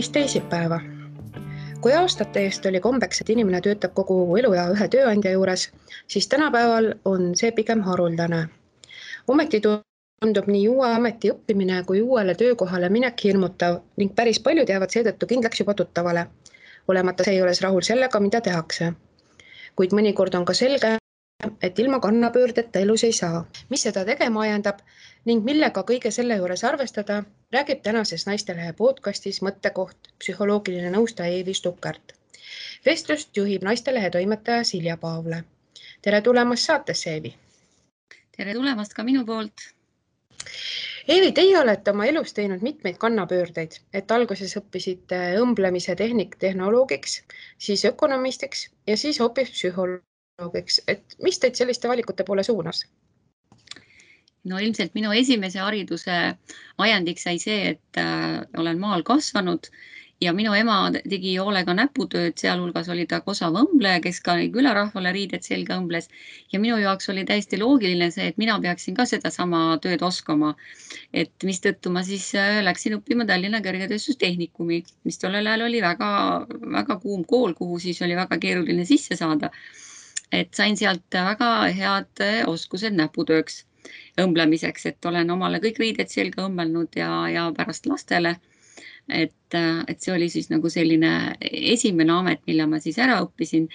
kaunist teisipäeva. kui aastate eest oli kombeks, et inimene töötab kogu eluea ühe tööandja juures, siis tänapäeval on see pigem haruldane. ometi tundub nii uue ameti õppimine kui uuele töökohale minek hirmutav ning päris paljud jäävad seetõttu kindlaks juba tuttavale, olemata seejuures rahul sellega, mida tehakse. kuid mõnikord on ka selge, et ilma kannapöördeta elus ei saa. mis seda tegema ajendab ning millega kõige selle juures arvestada, räägib tänases Naistelehe podcastis mõttekoht psühholoogiline nõustaja Eevi Stukkart. vestlust juhib Naistelehe toimetaja Silja Paavle. tere tulemast saatesse, Eevi. tere tulemast ka minu poolt. Eevi, teie olete oma elus teinud mitmeid kannapöördeid, et alguses õppisite õmblemise tehniktehnoloogiks, siis ökonomistiks ja siis hoopis psühholoogiks, et mis teid selliste valikute poole suunas? No ilmselt minu esimese hariduse ajendiks sai see, et äh, olen maal kasvanud ja minu ema tegi hoolega näputööd, sealhulgas oli ta kosav õmbleja, kes ka külarahvale riided selga õmbles ja minu jaoks oli täiesti loogiline see, et mina peaksin ka sedasama tööd oskama. et mistõttu ma siis äh, läksin õppima Tallinna Kõrgtööstustehnikumi, mis tollel ajal oli väga-väga kuum kool, kuhu siis oli väga keeruline sisse saada. et sain sealt väga head äh, oskused näputööks õmblemiseks, et olen omale kõik riided selga õmmelnud ja, ja pärast lastele. et, et see oli siis nagu selline esimene amet, mille ma siis ära õppisin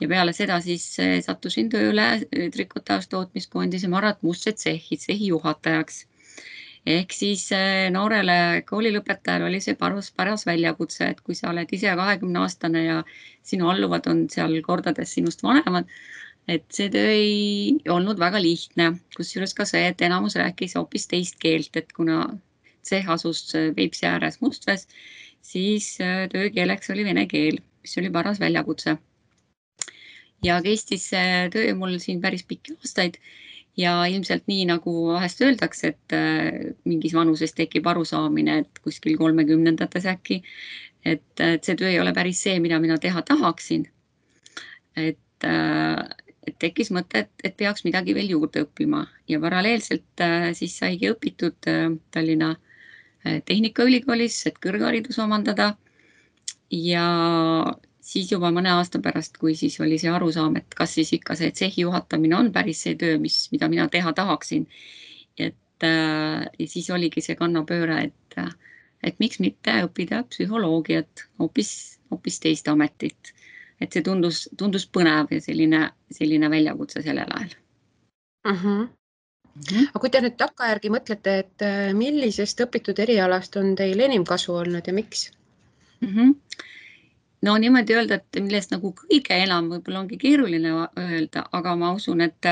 ja peale seda siis eh, sattusin tööle trikotaažtootmiskoondise Marat Mustse tsehhi, tsehhi juhatajaks. ehk siis eh, noorele koolilõpetajale oli see paras, paras väljakutse, et kui sa oled ise kahekümne aastane ja sinu alluvad on seal kordades sinust vanemad et see töö ei olnud väga lihtne, kusjuures ka see, et enamus rääkis hoopis teist keelt, et kuna tsehh asus Peipsi ääres Mustvees, siis äh, töökeeleks oli vene keel, mis oli paras väljakutse. ja kestis see töö mul siin päris pikki aastaid ja ilmselt nii nagu vahest öeldakse, et äh, mingis vanuses tekib arusaamine, et kuskil kolmekümnendates äkki, et, et see töö ei ole päris see, mida mina teha tahaksin. et äh, et tekkis mõte, et, et peaks midagi veel juurde õppima ja paralleelselt äh, siis saigi õpitud äh, Tallinna äh, Tehnikaülikoolis, et kõrgharidus omandada. ja siis juba mõne aasta pärast, kui siis oli see arusaam, et kas siis ikka see tsehhi juhatamine on päris see töö, mis, mida mina teha tahaksin. et ja siis oligi see kannapööre, et, et miks mitte õppida psühholoogiat hoopis, hoopis teist ametit et see tundus, tundus põnev ja selline, selline väljakutse sellel ajal uh. -huh. Mm -hmm. aga kui te nüüd takkajärgi mõtlete, et äh, millisest õpitud erialast on teil enim kasu olnud ja miks mm? -hmm. no niimoodi öelda, et millest nagu kõige enam võib-olla ongi keeruline öelda, aga ma usun, et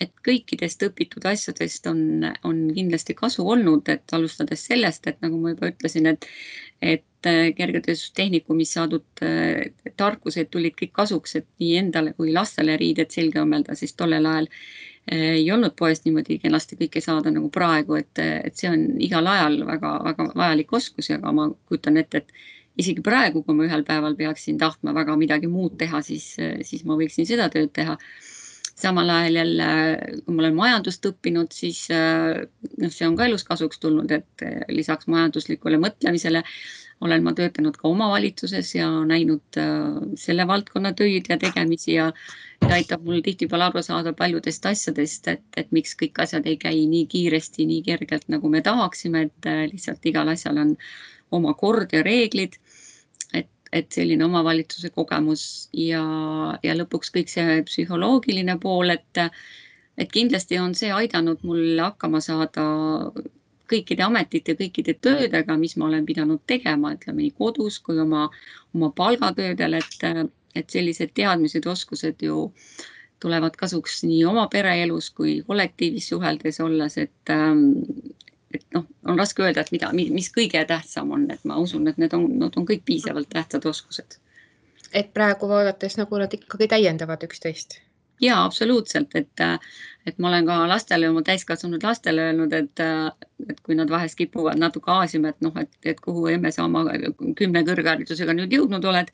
et kõikidest õpitud asjadest on, on kindlasti kasu olnud, et alustades sellest, et nagu ma juba ütlesin, et, et äh, kergetööstustehnikumi saadud äh, tarkused tulid kõik kasuks, et nii endale kui lastele riided selga õmmelda, sest tollel ajal äh, ei olnud poest niimoodi kenasti kõike saada nagu praegu, et, et see on igal ajal väga-väga vajalik oskus ja ka ma kujutan ette, et isegi praegu, kui ma ühel päeval peaksin tahtma väga midagi muud teha, siis, siis ma võiksin seda tööd teha samal ajal jälle, kui ma olen majandust õppinud, siis äh, noh, see on ka elus kasuks tulnud, et äh, lisaks majanduslikule mõtlemisele olen ma töötanud ka omavalitsuses ja näinud äh, selle valdkonna töid ja tegemisi ja aitab mul tihtipeale aru saada paljudest asjadest, et, et miks kõik asjad ei käi nii kiiresti, nii kergelt, nagu me tahaksime, et lihtsalt igal asjal on oma kord ja reeglid et selline omavalitsuse kogemus ja, ja lõpuks kõik see psühholoogiline pool, et, et kindlasti on see aidanud mul hakkama saada kõikide ametite, kõikide töödega, mis ma olen pidanud tegema, ütleme nii kodus kui oma, oma palgatöödel, et, et sellised teadmised, oskused ju tulevad kasuks nii oma pereelus kui kollektiivis suheldes olles, et, et noh, on raske öelda, et mida, mis kõige tähtsam on, et ma usun, et need on, nad on kõik piisavalt tähtsad oskused. et praegu vaadates nagu nad ikkagi täiendavad üksteist ja absoluutselt, et, et ma olen ka lastele, oma täiskasvanud lastele öelnud, et, et kui nad vahest kipuvad natuke aasima, et noh, et, et kuhu emme sa oma kümne kõrgharidusega nüüd jõudnud oled.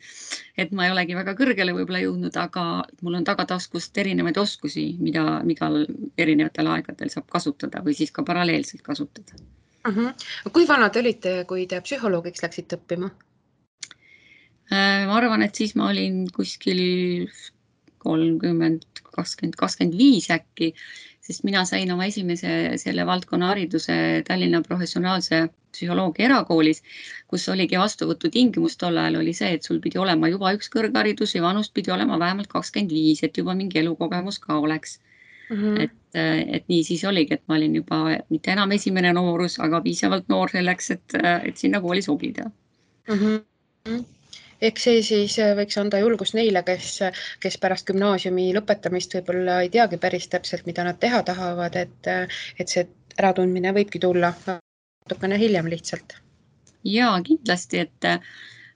et ma ei olegi väga kõrgele võib-olla jõudnud, aga mul on tagataskust erinevaid oskusi, mida, mida erinevatel aegadel saab kasutada või siis ka paralleelselt kasutada uh. -huh. kui vana te olite, kui te psühholoogiks läksite õppima? ma arvan, et siis ma olin kuskil kolmkümmend, kakskümmend, kakskümmend viis äkki, sest mina sain oma esimese selle valdkonna hariduse Tallinna professionaalse psühholoogia erakoolis, kus oligi vastuvõtutingimus tol ajal oli see, et sul pidi olema juba üks kõrgharidus ja vanust pidi olema vähemalt kakskümmend viis, et juba mingi elukogemus ka oleks mm. -hmm. et, et nii siis oligi, et ma olin juba mitte enam esimene noorus, aga piisavalt noor selleks, et, et sinna kooli sobida mm. -hmm eks see siis äh, võiks anda julgust neile, kes, kes pärast gümnaasiumi lõpetamist võib-olla ei teagi päris täpselt, mida nad teha tahavad, et, et see äratundmine võibki tulla natukene hiljem lihtsalt. ja kindlasti, et,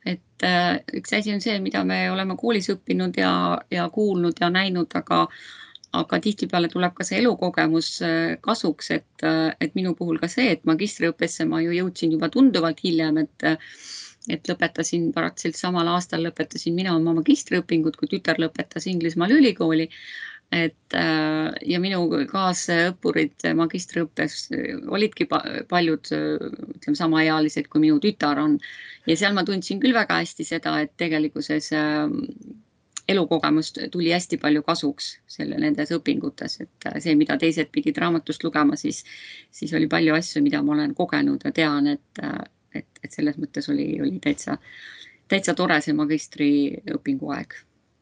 et äh, üks asi on see, mida me oleme koolis õppinud ja, ja kuulnud ja näinud, aga aga tihtipeale tuleb ka see elukogemus äh, kasuks, et, et minu puhul ka see, et magistriõppesse ma ju jõudsin juba tunduvalt hiljem, et et lõpetasin praktiliselt samal aastal lõpetasin mina oma magistriõpingud, kui tütar lõpetas Inglismaal ülikooli. et äh, ja minu kaasõppurid magistriõppes olidki paljud, ütleme samaealised kui minu tütar on ja seal ma tundsin küll väga hästi seda, et tegelikkuses äh, elukogemust tuli hästi palju kasuks selle, nendes õpingutes, et see, mida teised pidid raamatust lugema, siis, siis oli palju asju, mida ma olen kogenud ja tean, et et, et selles mõttes oli, oli täitsa, täitsa tore see magistriõpingu aeg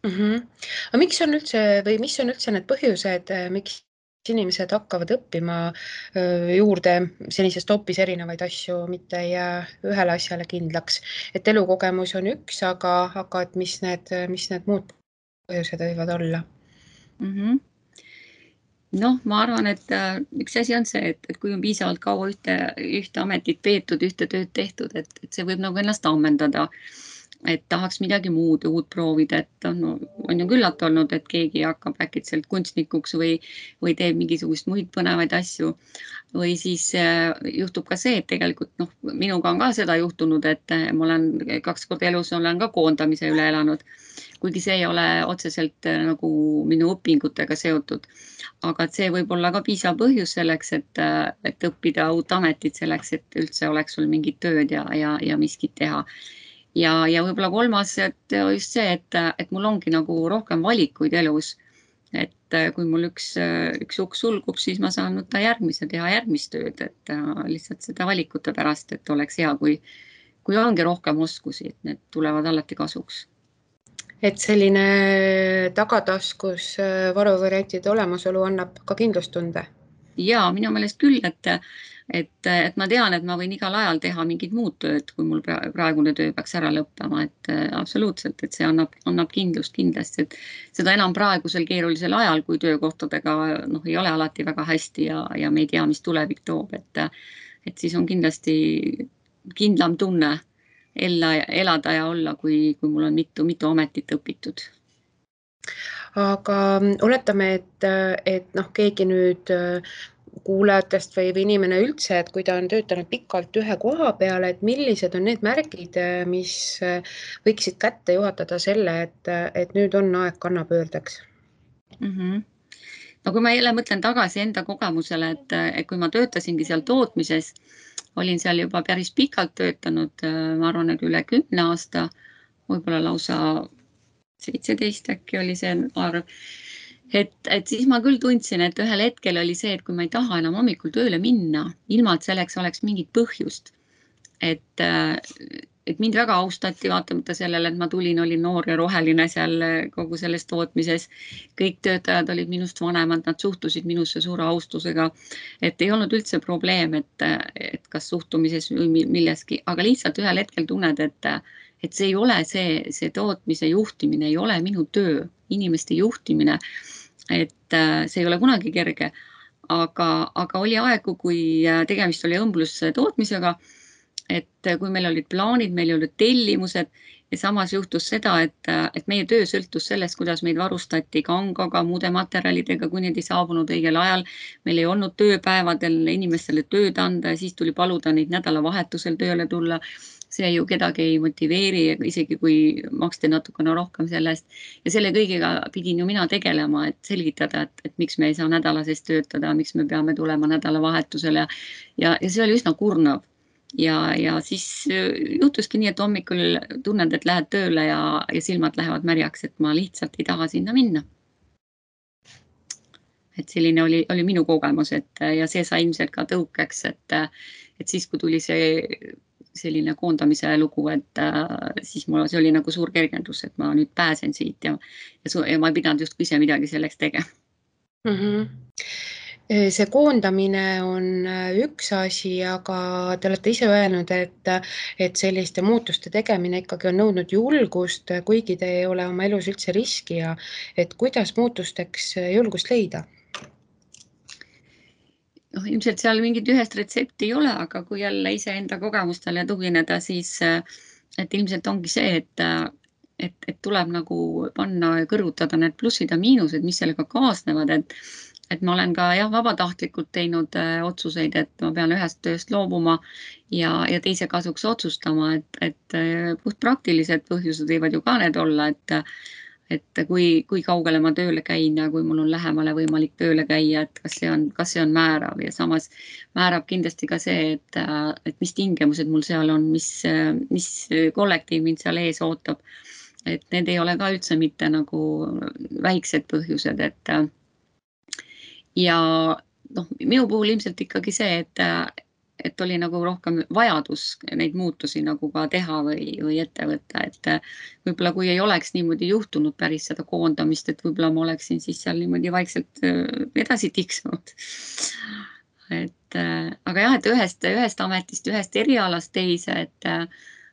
mm. -hmm. aga miks on üldse või mis on üldse need põhjused, miks inimesed hakkavad õppima juurde senisest hoopis erinevaid asju, mitte ei jää ühele asjale kindlaks, et elukogemus on üks, aga, aga et mis need, mis need muud põhjused võivad olla mm? -hmm noh, ma arvan, et äh, üks asi on see, et, et kui on piisavalt kaua ühte, ühte ametit peetud, ühte tööd tehtud, et, et see võib nagu ennast ammendada. Et tahaks midagi muud, uut proovida, et on, on ju küllalt olnud, et keegi hakkab äkitselt kunstnikuks või, või teeb mingisugust muid põnevaid asju. või siis äh, juhtub ka see, et tegelikult noh, minuga on ka seda juhtunud, et äh, ma olen kaks korda elus olen ka koondamise üle elanud kuigi see ei ole otseselt äh, nagu minu õpingutega seotud. aga et see võib olla ka piisav põhjus selleks, et, et õppida uut ametit selleks, et üldse oleks sul mingit tööd ja, ja, ja miskit teha. Ja, ja võib-olla kolmas, et just see, et, et mul ongi nagu rohkem valikuid elus et äh, kui mul üks, üks uks sulgub, siis ma saan võtta järgmise, teha järgmist tööd, et lihtsalt seda valikute pärast, et oleks hea, kui, kui ongi rohkem oskusi, et need tulevad alati kasuks et selline tagataskus äh, varuvariantide olemasolu annab ka kindlustunde? Ja minu meelest küll, et, et, et ma tean, et ma võin igal ajal teha mingit muud tööd, kui mul praegune töö peaks ära lõppema, et äh, absoluutselt, et see annab, annab kindlust kindlasti, et seda enam praegusel keerulisel ajal, kui töökohtadega noh, ei ole alati väga hästi ja, ja me ei tea, mis tulevik toob, et, et siis on kindlasti kindlam tunne ella, elada ja olla, kui, kui mul on mitu, mitu ametit õpitud. Aga oletame, et, et noh, keegi nüüd kuulajatest või, või inimene üldse, et kui ta on töötanud pikalt ühe koha peal, et millised on need märgid, mis võiksid kätte juhatada selle, et, et nüüd on aeg kannapöördeks mm? -hmm no kui ma jälle mõtlen tagasi enda kogemusele, et, et kui ma töötasingi seal tootmises, olin seal juba päris pikalt töötanud, ma arvan, et üle kümne aasta, võib-olla lausa seitseteist äkki oli see arv. et, et siis ma küll tundsin, et ühel hetkel oli see, et kui ma ei taha enam hommikul tööle minna, ilma et selleks oleks mingit põhjust, et et mind väga austati, vaatamata sellele, et ma tulin, olin noor ja roheline seal kogu selles tootmises. kõik töötajad olid minust vanemad, nad suhtusid minusse suure austusega. et ei olnud üldse probleem, et, et kas suhtumises või milleski, aga lihtsalt ühel hetkel tunned, et, et see ei ole see, see tootmise juhtimine ei ole minu töö, inimeste juhtimine. et see ei ole kunagi kerge. aga, aga oli aegu, kui tegemist oli õmblustootmisega et äh, kui meil olid plaanid, meil olid tellimused ja samas juhtus seda, et, äh, et meie töö sõltus sellest, kuidas meid varustati kangaga, muude materjalidega, kui need ei saabunud õigel ajal. meil ei olnud tööpäevadel inimestele tööd anda ja siis tuli paluda neid nädalavahetusel tööle tulla. See ju kedagi ei motiveeri, isegi kui maksti natukene rohkem selle eest. ja selle kõigega pidin ju mina tegelema, et selgitada, et, et miks me ei saa nädala sees töötada, miks me peame tulema nädalavahetusele ja, ja, ja see oli üsna kurnav ja, ja siis juhtuski nii, et hommikul tunned, et lähed tööle ja, ja silmad lähevad märjaks, et ma lihtsalt ei taha sinna minna. et selline oli, oli minu kogemus, et ja see sai ilmselt ka tõukeks, et, et siis, kui tuli see selline koondamise lugu, et äh, siis mul see oli nagu suur kergendus, et ma nüüd pääsen siit ja, ja, ja ma ei pidanud justkui ise midagi selleks tegema mm. -hmm see koondamine on äh, üks asi, aga te olete ise öelnud, et, et selliste muutuste tegemine ikkagi on nõudnud julgust, kuigi te ei ole oma elus üldse riskija. et kuidas muutusteks julgust leida? Noh, ilmselt seal mingit ühest retsepti ei ole, aga kui jälle iseenda kogemustele tugineda, siis et ilmselt ongi see, et, et, et tuleb nagu panna ja kõrvutada need plussid ja miinused, mis sellega kaasnevad, et et ma olen ka jah, vabatahtlikult teinud äh, otsuseid, et ma pean ühest tööst loobuma ja, ja teise kasuks otsustama, et, et äh, puhtpraktilised põhjused võivad ju ka need olla, et et kui, kui kaugele ma tööle käin ja kui mul on lähemale võimalik tööle käia, et kas see on, kas see on määrav ja samas määrab kindlasti ka see, et, et mis tingimused mul seal on, mis, mis kollektiiv mind seal ees ootab. et need ei ole ka üldse mitte nagu väiksed põhjused, et ja noh, minu puhul ilmselt ikkagi see, et et oli nagu rohkem vajadus neid muutusi nagu ka teha või, või ette võtta, et võib-olla kui ei oleks niimoodi juhtunud päris seda koondamist, et võib-olla ma oleksin siis seal niimoodi vaikselt äh, edasi tiksunud. et äh, aga jah, et ühest, ühest ametist, ühest erialast teise, et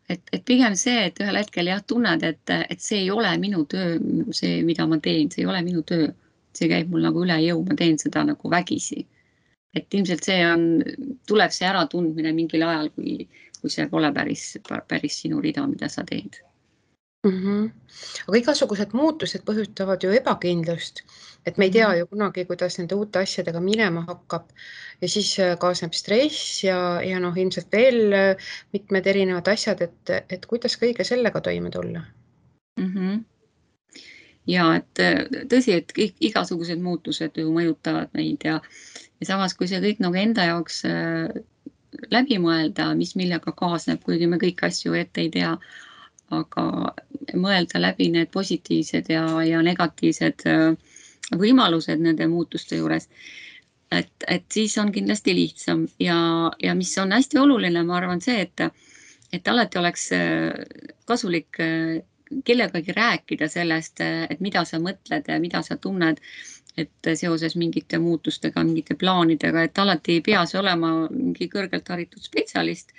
et, et pigem see, et ühel hetkel jah, tunned, et, et see ei ole minu töö, see, mida ma teen, see ei ole minu töö. see käib mul nagu üle jõu, ma teen seda nagu vägisi et ilmselt see on, tuleb see äratundmine mingil ajal, kui, kui see pole päris, päris sinu rida, mida sa teed mm. -hmm. aga igasugused muutused põhjustavad ju ebakindlust, et me ei tea -hmm. ju kunagi, kuidas nende uute asjadega minema hakkab ja siis äh, kaasneb stress ja, ja noh, ilmselt veel äh, mitmed erinevad asjad, et, et kuidas kõige sellega toime tulla mm? -hmm ja et tõsi, et kõik igasugused muutused ju mõjutavad meid ja, ja samas, kui see kõik nagu enda jaoks äh, läbi mõelda, mis millega kaasneb, kuigi me kõiki asju ette ei tea, aga mõelda läbi need positiivsed ja, ja negatiivsed äh, võimalused nende muutuste juures. et, et siis on kindlasti lihtsam ja, ja mis on hästi oluline, ma arvan, see, et, et alati oleks äh, kasulik kellegagi rääkida sellest, et mida sa mõtled ja mida sa tunned et seoses mingite muutustega, mingite plaanidega, et alati ei pea see olema mingi kõrgelt haritud spetsialist,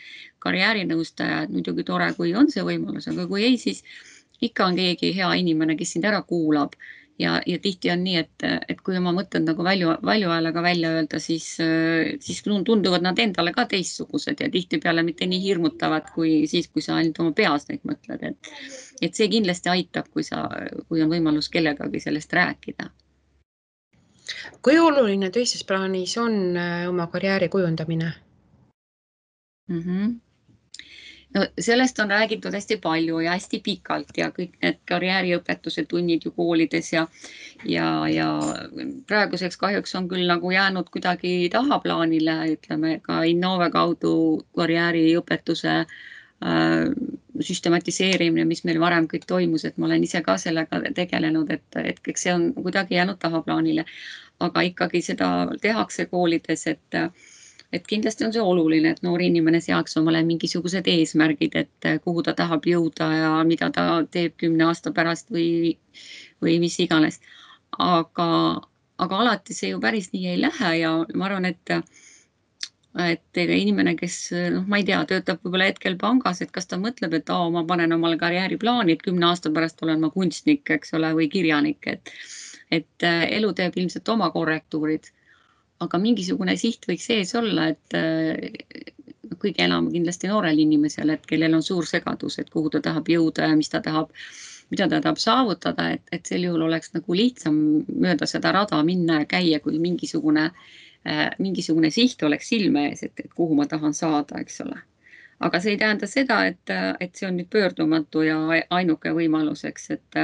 karjäärinõustaja, et muidugi tore, kui on see võimalus, aga kui ei, siis ikka on keegi hea inimene, kes sind ära kuulab. Ja, ja tihti on nii, et, et kui oma mõtted nagu valju, valju häälega välja öelda, siis, siis tunduvad nad endale ka teistsugused ja tihtipeale mitte nii hirmutavad kui siis, kui sa ainult oma peas neid mõtled, et, et see kindlasti aitab, kui sa, kui on võimalus kellegagi sellest rääkida kui oluline teises plaanis on äh, oma karjääri kujundamine mm? -hmm. no sellest on räägitud hästi palju ja hästi pikalt ja kõik need karjääriõpetuse tunnid ju koolides ja ja, ja praeguseks kahjuks on küll nagu jäänud kuidagi tahaplaanile, ütleme ka Innove kaudu karjääriõpetuse äh, süstematiseerimine, mis meil varem kõik toimus, et ma olen ise ka sellega tegelenud, et, et kõik see on kuidagi jäänud tahaplaanile. aga ikkagi seda tehakse koolides, et, et kindlasti on see oluline, et noor inimene seaks omale mingisugused eesmärgid, et kuhu ta tahab jõuda ja mida ta teeb kümne aasta pärast või, või mis iganes. aga, aga alati see ju päris nii ei lähe ja ma arvan, et et inimene, kes noh, ma ei tea, töötab võib-olla hetkel pangas, et kas ta mõtleb, et aa, ma panen omale karjääriplaani, et kümne aasta pärast olen ma kunstnik, eks ole, või kirjanik, et et äh, elu teeb ilmselt oma korrektuurid. aga mingisugune siht võiks ees olla, et äh, kõige enam kindlasti noorel inimesel, et kellel on suur segadus, et kuhu ta tahab jõuda ja mis ta tahab, mida ta tahab saavutada, et, et sel juhul oleks nagu lihtsam mööda seda rada minna ja käia, kui mingisugune Äh, mingisugune siht oleks silme ees, et, et kuhu ma tahan saada, eks ole. aga see ei tähenda seda, et, et see on nüüd pöördumatu ja ainuke võimalus, eks, et,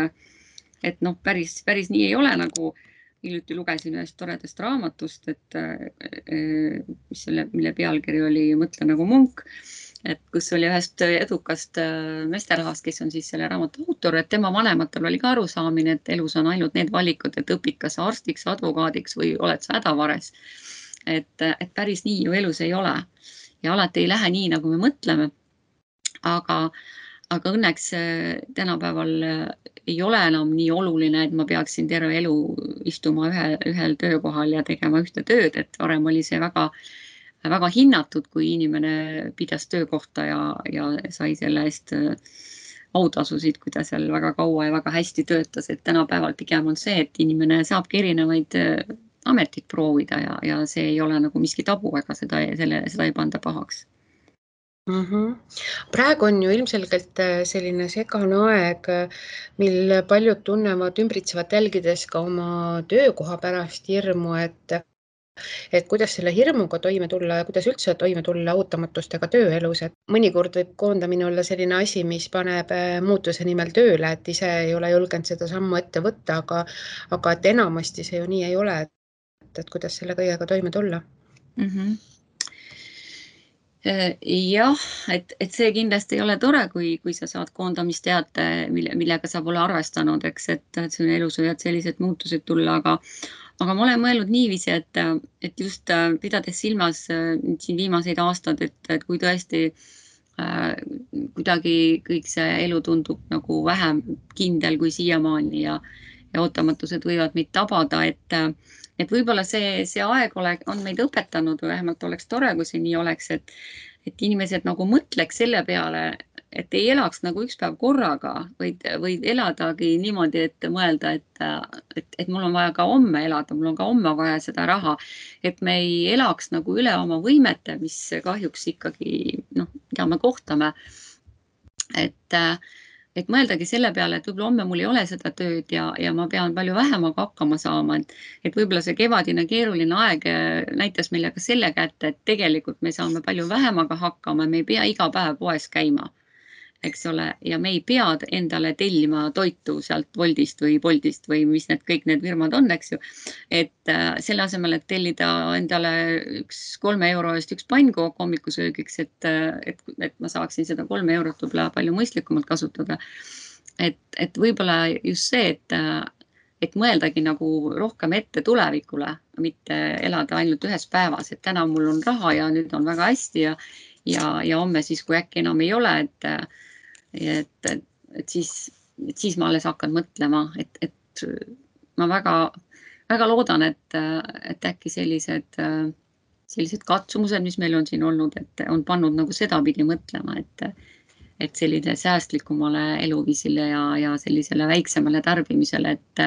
et noh, päris, päris nii ei ole, nagu hiljuti lugesin ühest toredast raamatust, et mis selle, mille pealkiri oli Mõtle nagu munk. Et kus oli ühest edukast äh, meesterahvast, kes on siis selle raamatu autor, et tema vanematel oli ka arusaamine, et elus on ainult need valikud, et õpid kas arstiks, advokaadiks või oled sa hädavares. et, et päris nii ju elus ei ole ja alati ei lähe nii, nagu me mõtleme. aga, aga õnneks äh, tänapäeval äh, ei ole enam nii oluline, et ma peaksin terve elu istuma ühe, ühel töökohal ja tegema ühte tööd, et varem oli see väga äh, väga hinnatud, kui inimene pidas töökohta ja, ja sai selle eest äh, autasusid, kui ta seal väga kaua ja väga hästi töötas, et tänapäeval pigem on see, et inimene saabki erinevaid äh, ameteid proovida ja, ja see ei ole nagu miski tabu, ega seda, selle, seda ei panda pahaks mm. -hmm. praegu on ju ilmselgelt äh, selline segane aeg, mil paljud tunnevad ümbritsevat jälgides ka oma töökoha pärast hirmu, et et kuidas selle hirmuga toime tulla ja kuidas üldse toime tulla ootamatustega tööelus, et mõnikord võib koondamine olla selline asi, mis paneb äh, muutuse nimel tööle, et ise ei ole julgenud seda sammu ette võtta, aga, aga et enamasti see ju nii ei ole. et, et kuidas selle kõigega toime tulla mm? -hmm jah, et, et see kindlasti ei ole tore, kui, kui sa saad koondamisteate, mille, millega sa pole arvestanud, eks, et, et sinu elus võivad sellised muutused tulla, aga, aga ma olen mõelnud niiviisi, et, et just äh, pidades silmas äh, siin viimaseid aastaid, et, et kui tõesti äh, kuidagi kõik see elu tundub nagu vähem kindel kui siiamaani ja, ja ootamatused võivad meid tabada, et, et võib-olla see, see aeg ole, on meid õpetanud või vähemalt oleks tore, kui see nii oleks, et, et inimesed nagu mõtleks selle peale, et ei elaks nagu üks päev korraga, vaid, vaid eladagi niimoodi, et mõelda, et, et, et mul on vaja ka homme elada, mul on ka homme vaja seda raha. et me ei elaks nagu üle oma võimete, mis kahjuks ikkagi noh, mida me kohtame. et, et mõeldagi selle peale, et võib-olla homme mul ei ole seda tööd ja, ja ma pean palju vähemaga hakkama saama, et, et võib-olla see kevadine keeruline aeg näitas meile ka selle kätte, et tegelikult me saame palju vähemaga hakkama, me ei pea iga päev poes käima eks ole, ja me ei pea endale tellima toitu sealt Woldist või Boltist või mis need kõik need firmad on, eks ju. et äh, selle asemel, et tellida endale üks kolme euro eest üks pannkook hommikusöögiks, et, äh, et, et ma saaksin seda kolme eurot võib-olla palju mõistlikumalt kasutada. et, et võib-olla just see, et äh, et mõeldagi nagu rohkem ette tulevikule, mitte elada ainult ühes päevas, et täna mul on raha ja nüüd on väga hästi ja ja, ja homme siis, kui äkki enam ei ole, et et, et, siis, et siis ma alles hakkan mõtlema, et, et ma väga, väga loodan, et, et äkki sellised, sellised katsumused, mis meil on siin olnud, et on pannud nagu sedapidi mõtlema, et, et selline säästlikumale eluviisile ja, ja sellisele väiksemale tarbimisele, et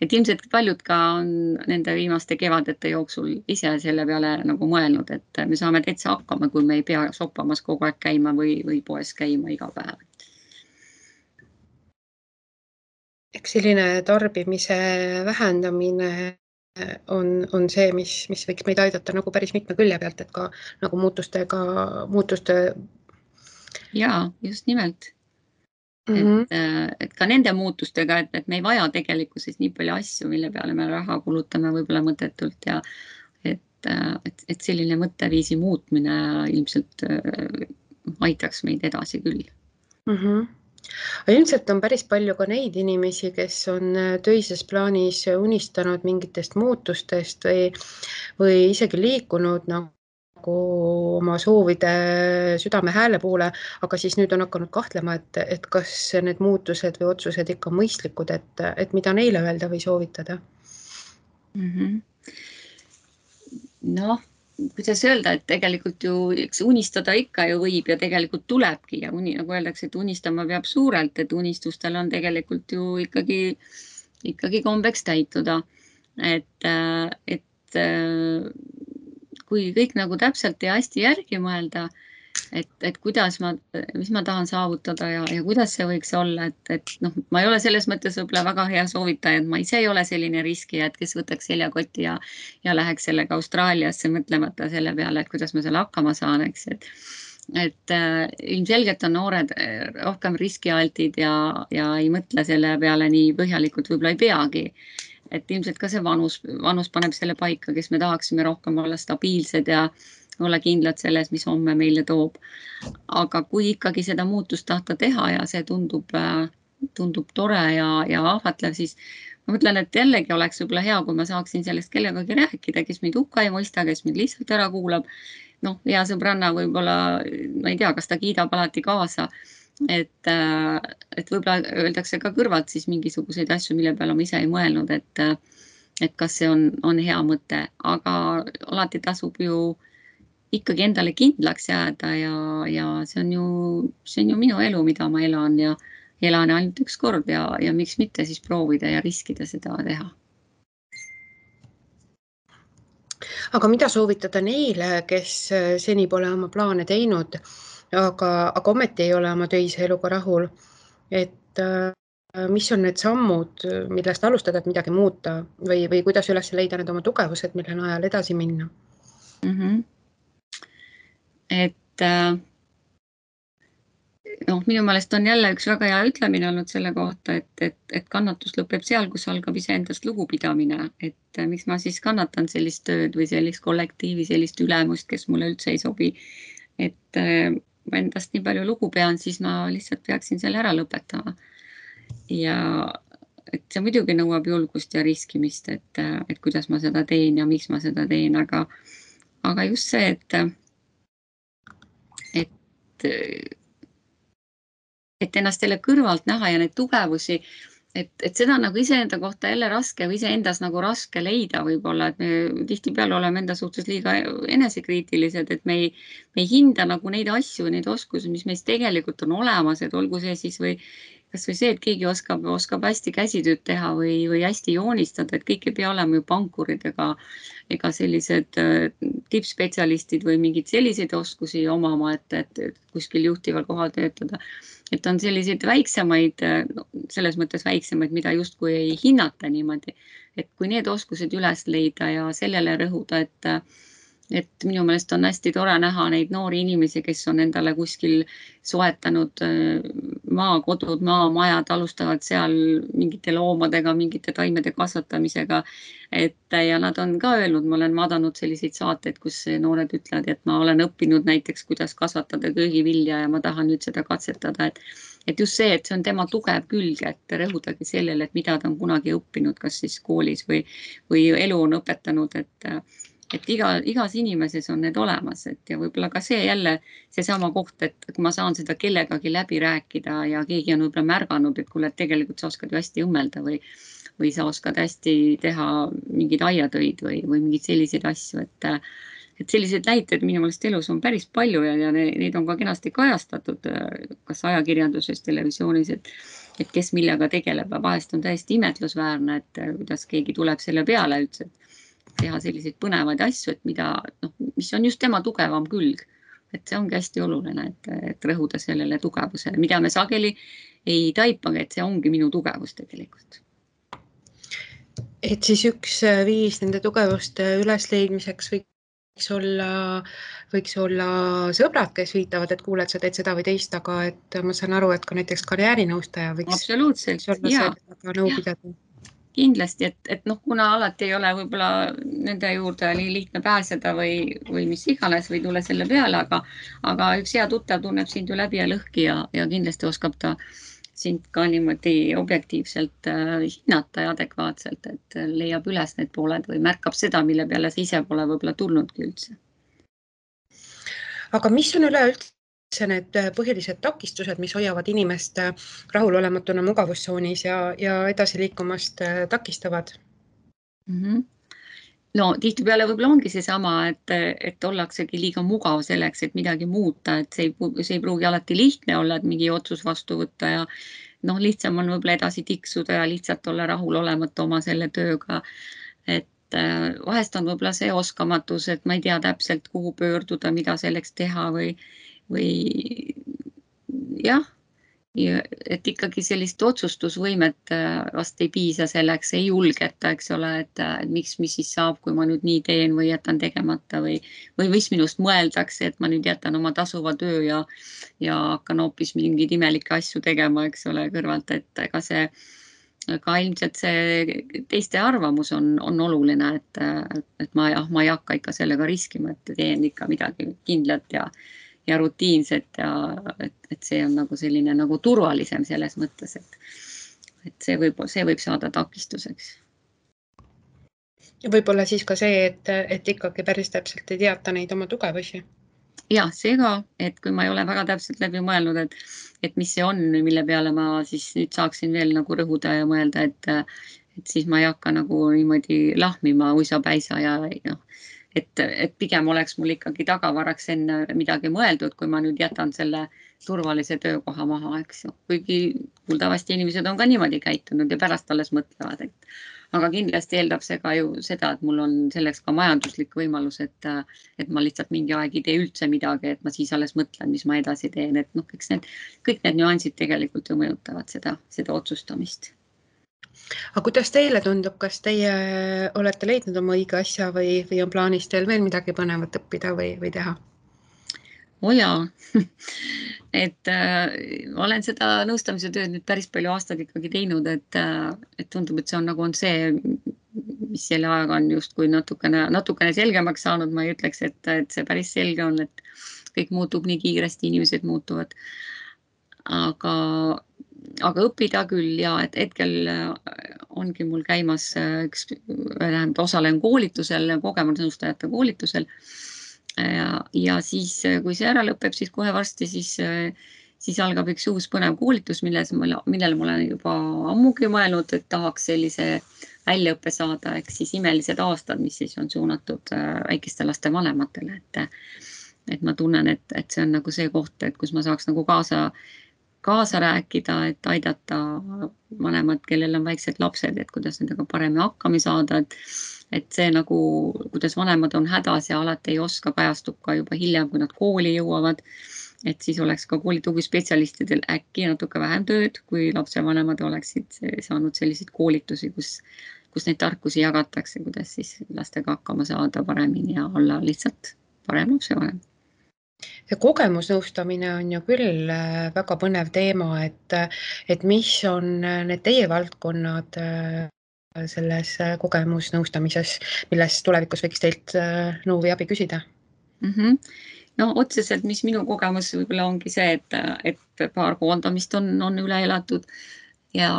et ilmselt paljud ka on nende viimaste kevadete jooksul ise selle peale nagu mõelnud, et me saame täitsa hakkama, kui me ei pea shoppamas kogu aeg käima või, või poes käima iga päev. eks selline tarbimise vähendamine on, on see, mis, mis võiks meid aidata nagu päris mitme külje pealt, et ka nagu muutustega, muutuste. ja just nimelt Mm -hmm. et, äh, et ka nende muutustega, et, et me ei vaja tegelikkuses nii palju asju, mille peale me raha kulutame võib-olla mõttetult ja et, äh, et, et selline mõtteviisi muutmine ilmselt äh, aitaks meid edasi küll mm. -hmm ilmselt on päris palju ka neid inimesi, kes on töises plaanis unistanud mingitest muutustest või, või isegi liikunud nagu nagu oma soovide südame hääle poole, aga siis nüüd on hakanud kahtlema, et, et kas need muutused või otsused ikka mõistlikud, et, et mida neile öelda või soovitada mm -hmm.? noh, kuidas öelda, et tegelikult ju eks unistada ikka ju võib ja tegelikult tulebki ja uni, nagu öeldakse, et unistama peab suurelt, et unistustel on tegelikult ju ikkagi, ikkagi kombeks täituda. et, et kui kõik nagu täpselt ja hästi järgi mõelda, et, et kuidas ma, mis ma tahan saavutada ja, ja kuidas see võiks olla, et, et noh, ma ei ole selles mõttes võib-olla väga hea soovitaja, et ma ise ei ole selline riskija, et kes võtaks seljakoti ja, ja läheks sellega Austraaliasse mõtlemata selle peale, et kuidas ma selle hakkama saan, eks, et et äh, ilmselgelt on noored äh, rohkem riskialtid ja, ja ei mõtle selle peale nii põhjalikult, võib-olla ei peagi et ilmselt ka see vanus, vanus paneb selle paika, kes me tahaksime rohkem olla stabiilsed ja, olla kindlad selles, mis homme meile toob. aga kui ikkagi seda muutust tahta teha ja see tundub, tundub tore ja, ja ahvatlev, siis ma mõtlen, et jällegi oleks võib-olla hea, kui ma saaksin sellest kellegagi rääkida, kes mind hukka ei mõista, kes mind lihtsalt ära kuulab. noh, hea sõbranna võib-olla, ma ei tea, kas ta kiidab alati kaasa. Et, et võib-olla öeldakse ka kõrvalt siis mingisuguseid asju, mille peale ma ise ei mõelnud, et, et kas see on, on hea mõte, aga alati tasub ju ikkagi endale kindlaks jääda ja, ja see on ju, see on ju minu elu, mida ma elan ja elan ainult üks kord ja, ja miks mitte siis proovida ja riskida seda teha. aga mida soovitada neile, kes äh, seni pole oma plaane teinud, aga, aga ometi ei ole oma töise eluga rahul? et äh, mis on need sammud, millest alustada, et midagi muuta või, või kuidas üles leida need oma tugevused, mille najal edasi minna mm? -hmm. et äh noh, minu meelest on jälle üks väga hea ütlemine olnud selle kohta, et, et, et kannatus lõpeb seal, kus algab iseendast lugupidamine, et miks ma siis kannatan sellist tööd või sellist kollektiivi, sellist ülemust, kes mulle üldse ei sobi. et äh, endast nii palju lugu pean, siis ma lihtsalt peaksin selle ära lõpetama. ja et see muidugi nõuab julgust ja riskimist, et, et kuidas ma seda teen ja miks ma seda teen, aga, aga just see, et, et et ennast jälle kõrvalt näha ja neid tugevusi, et, et seda nagu iseenda kohta jälle raske või iseendas nagu raske leida võib-olla, et me tihtipeale oleme enda suhtes liiga enesekriitilised, et me ei, me ei hinda nagu neid asju, neid oskusi, mis meis tegelikult on olemas, et olgu see siis või kasvõi see, et keegi oskab, oskab hästi käsitööd teha või, või hästi joonistada, et kõik ei pea olema ju pankurid ega, ega sellised äh, tippspetsialistid või mingeid selliseid oskusi omama, et, et, kuskil juhtival kohal töötada. et on selliseid väiksemaid, selles mõttes väiksemaid, mida justkui ei hinnata niimoodi, et kui need oskused üles leida ja sellele rõhuda, et et minu meelest on hästi tore näha neid noori inimesi, kes on endale kuskil soetanud äh, maakodud, maamajad, alustavad seal mingite loomadega, mingite taimede kasvatamisega. et ja nad on ka öelnud, ma olen vaadanud selliseid saateid, kus noored ütlevad, et ma olen õppinud näiteks, kuidas kasvatada köögivilja ja ma tahan nüüd seda katsetada, et et just see, et see on tema tugev külg, et rõhudagi sellele, et mida ta on kunagi õppinud, kas siis koolis või, või elu on õpetanud, et et iga, igas inimeses on need olemas, et ja võib-olla ka see jälle seesama koht, et kui ma saan seda kellegagi läbi rääkida ja keegi on võib-olla märganud, et kuule, et tegelikult sa oskad ju hästi õmmelda või, või sa oskad hästi teha mingeid aiatöid või, või mingeid selliseid asju, et et selliseid näiteid minu meelest elus on päris palju ja, ja neid on ka kenasti kajastatud, kas ajakirjanduses, televisioonis, et et kes millega tegeleb ja vahest on täiesti imetlusväärne, et kuidas keegi tuleb selle peale üldse, et teha selliseid põnevaid asju, et mida noh, mis on just tema tugevam külg. et see ongi hästi oluline, et, et rõhuda sellele tugevusele, mida me sageli ei taipagi, et see ongi minu tugevus tegelikult. et siis üks viis nende tugevuste ülesleidmiseks võiks olla, võiks olla sõbrad, kes viitavad, et kuule, et sa teed seda või teist, aga et ma saan aru, et ka näiteks karjäärinõustaja võiks. absoluutselt, ja, nõu pidada kindlasti, et, et noh, kuna alati ei ole võib-olla nende juurde nii lihtne pääseda või, või mis iganes või tulla selle peale, aga, aga üks hea tuttav tunneb sind ju läbi ja lõhki ja, ja kindlasti oskab ta sind ka niimoodi objektiivselt äh, hinnata ja adekvaatselt, et leiab üles need pooled või märkab seda, mille peale sa ise pole võib-olla tulnudki üldse. aga mis on üleüldse üldse need äh, põhilised takistused, mis hoiavad inimest äh, rahulolematuna mugavustsoonis ja, ja edasi liikumast äh, takistavad mm? -hmm no tihtipeale võib-olla ongi seesama, et, et ollaksegi liiga mugav selleks, et midagi muuta, et see ei, see ei pruugi alati lihtne olla, et mingi otsus vastu võtta ja noh, lihtsam on võib-olla edasi tiksuda ja lihtsalt olla rahulolematu oma selle tööga. et vahest on võib-olla see oskamatus, et ma ei tea täpselt, kuhu pöörduda, mida selleks teha või või jah, et ikkagi sellist otsustusvõimet äh, vast ei piisa selleks, ei julgeta, eks ole, et, et miks, mis siis saab, kui ma nüüd nii teen või jätan tegemata või, või mis minust mõeldakse, et ma nüüd jätan oma tasuva töö ja, ja hakkan hoopis mingeid imelikke asju tegema, eks ole, kõrvalt, et ega see aga ilmselt see teiste arvamus on, on oluline, et, et ma jah, ma ei hakka ikka sellega riskima, et teen ikka midagi kindlat ja, ja rutiinset ja et, et see on nagu selline nagu turvalisem selles mõttes, et, et see võib, see võib saada takistuseks. ja võib-olla siis ka see, et, et ikkagi päris täpselt ei teata neid oma tugevusi ja see ka, et kui ma ei ole väga täpselt läbi mõelnud, et, et mis see on, mille peale ma siis nüüd saaksin veel nagu rõhuda ja mõelda, et, et siis ma ei hakka nagu niimoodi lahmima uisapäisa ja noh, et, et pigem oleks mul ikkagi tagavaraks enne midagi mõeldud, kui ma nüüd jätan selle turvalise töökoha maha, eks ju. kuigi kuuldavasti inimesed on ka niimoodi käitunud ja pärast alles mõtlevad, et aga kindlasti eeldab see ka ju seda, et mul on selleks ka majanduslik võimalus, et, et ma lihtsalt mingi aeg ei tee üldse midagi, et ma siis alles mõtlen, mis ma edasi teen, et noh, eks need kõik need nüansid tegelikult ju mõjutavad seda, seda otsustamist. Aga kuidas teile tundub, kas teie olete leidnud oma õige asja või, või on plaanis teil veel midagi põnevat õppida või, või teha? oo oh jaa et äh, olen seda nõustamise tööd nüüd päris palju aastaid ikkagi teinud, et äh,, et tundub, et see on nagu on see, mis selle ajaga on justkui natukene, natukene selgemaks saanud, ma ei ütleks, et, et see päris selge on, et kõik muutub nii kiiresti, inimesed muutuvad. aga, aga õppida küll ja et hetkel äh, ongi mul käimas äh, üks, tähendab, osalen koolitusel, kogemusnõustajate koolitusel. Ja, ja siis, kui see ära lõpeb, siis kohe varsti siis, siis algab üks uus põnev koolitus, milles, millele ma olen juba ammugi mõelnud, et tahaks sellise väljaõppe saada, ehk siis imelised aastad, mis siis on suunatud äh, väikeste laste vanematele, et et ma tunnen, et, et see on nagu see koht, et kus ma saaks nagu kaasa, kaasa rääkida, et aidata vanemad, kellel on väiksed lapsed, et kuidas nendega paremini hakkama saada, et et see nagu, kuidas vanemad on hädas ja alati ei oska, kajastub ka juba hiljem, kui nad kooli jõuavad. et siis oleks ka kooli tugispetsialistidel äkki natuke vähem tööd, kui lapsevanemad oleksid saanud selliseid koolitusi, kus, kus neid tarkusi jagatakse, kuidas siis lastega hakkama saada paremini ja olla lihtsalt parem lapsevanem see kogemusnõustamine on ju küll äh, väga põnev teema, et, et mis on need teie valdkonnad, äh, selles äh, kogemusnõustamises, milles tulevikus võiks teilt äh, nõu või abi küsida mm? -hmm. no otseselt, mis minu kogemus võib-olla ongi see, et, et paar koondamist on, on üle elatud ja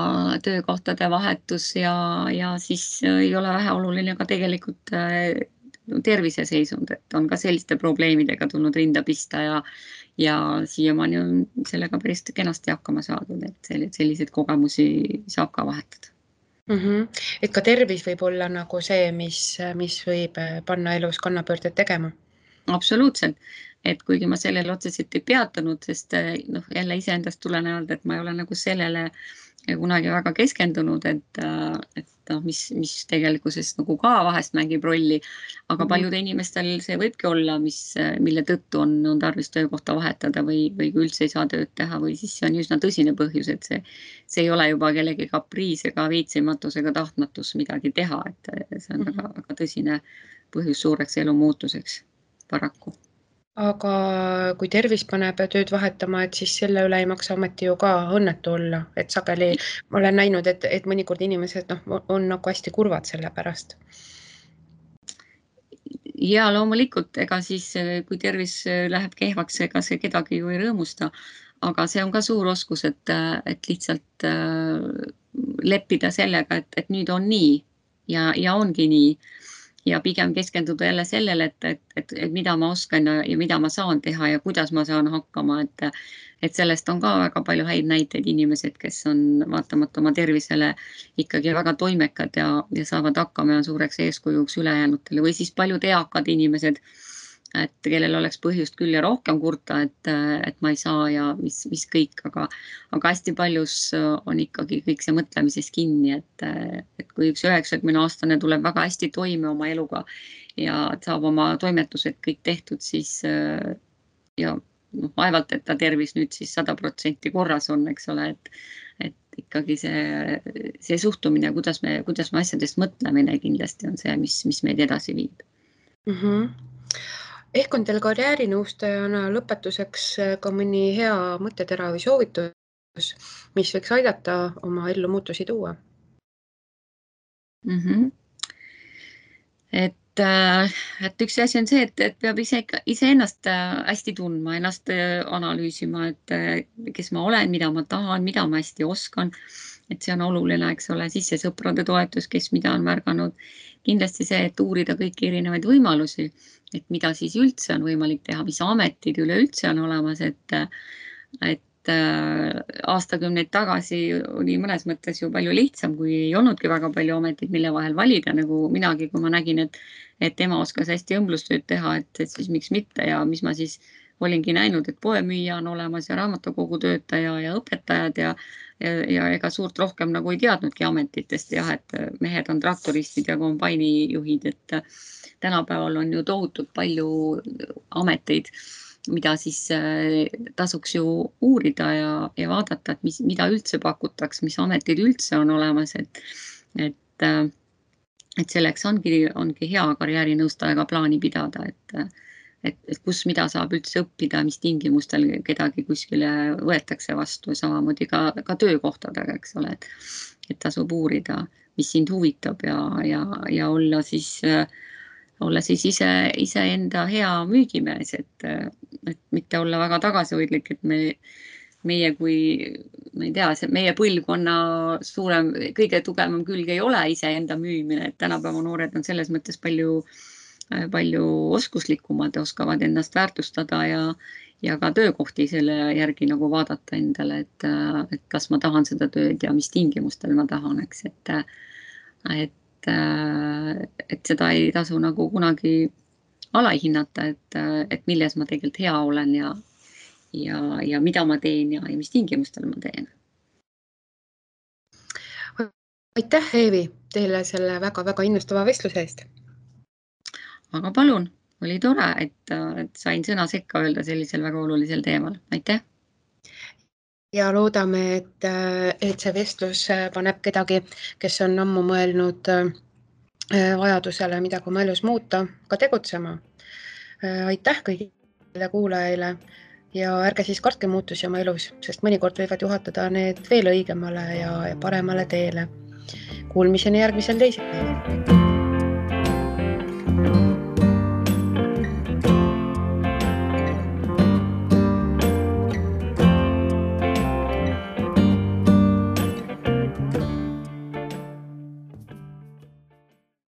töökohtade vahetus ja, ja siis ei ole väheoluline ka tegelikult äh, terviseseisund, et on ka selliste probleemidega tulnud rinda pista ja ja siiamaani on sellega päris kenasti hakkama saadud, et selliseid kogemusi saab ka vahetada mm. -hmm. et ka tervis võib olla nagu see, mis, mis võib äh, panna elus kannapöördeid tegema. absoluutselt, et kuigi ma sellele otseselt ei peatunud, sest äh, noh, jälle iseendast tulenevalt, et ma ei ole nagu sellele kunagi väga keskendunud, et, äh, et noh, mis, mis tegelikkuses nagu ka vahest mängib rolli. aga mm -hmm. paljudel inimestel see võibki olla, mis, mille tõttu on, on tarvis töökohta vahetada või, või kui üldse ei saa tööd teha või siis see on üsna tõsine põhjus, et see, see ei ole juba kellegi kapriis ega viitsimatus ega tahtmatus midagi teha, et see on mm -hmm. väga, väga tõsine põhjus suureks elumuutuseks paraku aga kui tervis paneb tööd vahetama, et siis selle üle ei maksa ometi ju ka õnnetu olla, et sageli ma olen näinud, et, et mõnikord inimesed noh, on nagu hästi kurvad selle pärast. ja loomulikult, ega siis, kui tervis läheb kehvaks, ega see kedagi ju ei rõõmusta. aga see on ka suur oskus, et, et lihtsalt äh, leppida sellega, et, et nüüd on nii ja, ja ongi nii ja pigem keskenduda jälle sellele, et, et, et, et mida ma oskan ja, ja mida ma saan teha ja kuidas ma saan hakkama, et et sellest on ka väga palju häid näiteid, inimesed, kes on vaatamata oma tervisele ikkagi väga toimekad ja, ja saavad hakkama ja on suureks eeskujuks ülejäänutele või siis paljud eakad inimesed et kellel oleks põhjust küll ja rohkem kurta, et, et ma ei saa ja mis, mis kõik, aga, aga hästi paljus on ikkagi kõik see mõtlemises kinni, et, et kui üks üheksakümne aastane tuleb väga hästi toime oma eluga ja saab oma toimetused kõik tehtud, siis ja noh, vaevalt, et ta tervis nüüd siis sada protsenti korras on, eks ole, et, et ikkagi see, see suhtumine, kuidas me, kuidas me asjadest mõtlemine kindlasti on see, mis, mis meid edasi viib mm. -hmm ehk on teil karjäärinõustajana lõpetuseks äh, ka mõni hea mõttetera või soovitus, mis võiks aidata oma ellu muutusi tuua? mm. -hmm. et Äh, et üks asi on see, et, et peab ise, iseennast äh, hästi tundma, ennast analüüsima, et kes ma olen, mida ma tahan, mida ma hästi oskan. Et see on oluline, eks ole, siis see sõprade toetus, kes mida on märganud. kindlasti see, et uurida kõiki erinevaid võimalusi, et mida siis üldse on võimalik teha, mis ametid üleüldse on olemas, et, et äh, aastakümneid tagasi oli mõnes mõttes ju palju lihtsam, kui ei olnudki väga palju ameteid, mille vahel valida, nagu minagi, kui ma nägin, et, et ema oskas hästi õmblustööd teha, et, et siis miks mitte ja mis ma siis olingi näinud, et poemüüja on olemas ja raamatukogu töötaja ja õpetajad ja, ja, ja ega suurt rohkem nagu ei teadnudki ametitest jah, et mehed on traktoristid ja kombainijuhid, et tänapäeval on ju tohutult palju ameteid mida siis äh, tasuks ju uurida ja, ja vaadata, et mis, mida üldse pakutakse, mis ametid üldse on olemas, et, et, äh, et selleks ongi, ongi hea karjäärinõustajaga plaani pidada, et, et, et kus, mida saab üldse õppida, mis tingimustel kedagi kuskile võetakse vastu, samamoodi ka, ka töökohtadega, eks ole, et, et tasub uurida, mis sind huvitab ja, ja, ja olla siis äh, olla siis ise, iseenda hea müügimees, et, et mitte olla väga tagasihoidlik, et me, meie kui, ma ei tea, see meie põlvkonna suurem, kõige tugevam külg ei ole iseenda müümine, et tänapäeva noored on selles mõttes palju, palju oskuslikumad, oskavad ennast väärtustada ja, ja ka töökohti selle järgi nagu vaadata endale, et, et kas ma tahan seda tööd ja mis tingimustel ma tahan, eks, et, et et, et seda ei tasu nagu kunagi alahinnata, et, et milles ma tegelikult hea olen ja, ja, ja mida ma teen ja, ja mis tingimustel ma teen. aitäh, Eevi, teile selle väga-väga innustava vestluse eest. Aga palun, oli tore, et, et sain sõna sekka öelda sellisel väga olulisel teemal, aitäh ja loodame, et, et see vestlus paneb kedagi, kes on ammu mõelnud äh, vajadusele midagi oma elus muuta, ka tegutsema. Äh, aitäh kõigile kuulajaile ja ärge siis kartke muutusi oma elus, sest mõnikord võivad juhatada need veel õigemale ja, paremale teele. Kuulmiseni järgmisel teisipäeval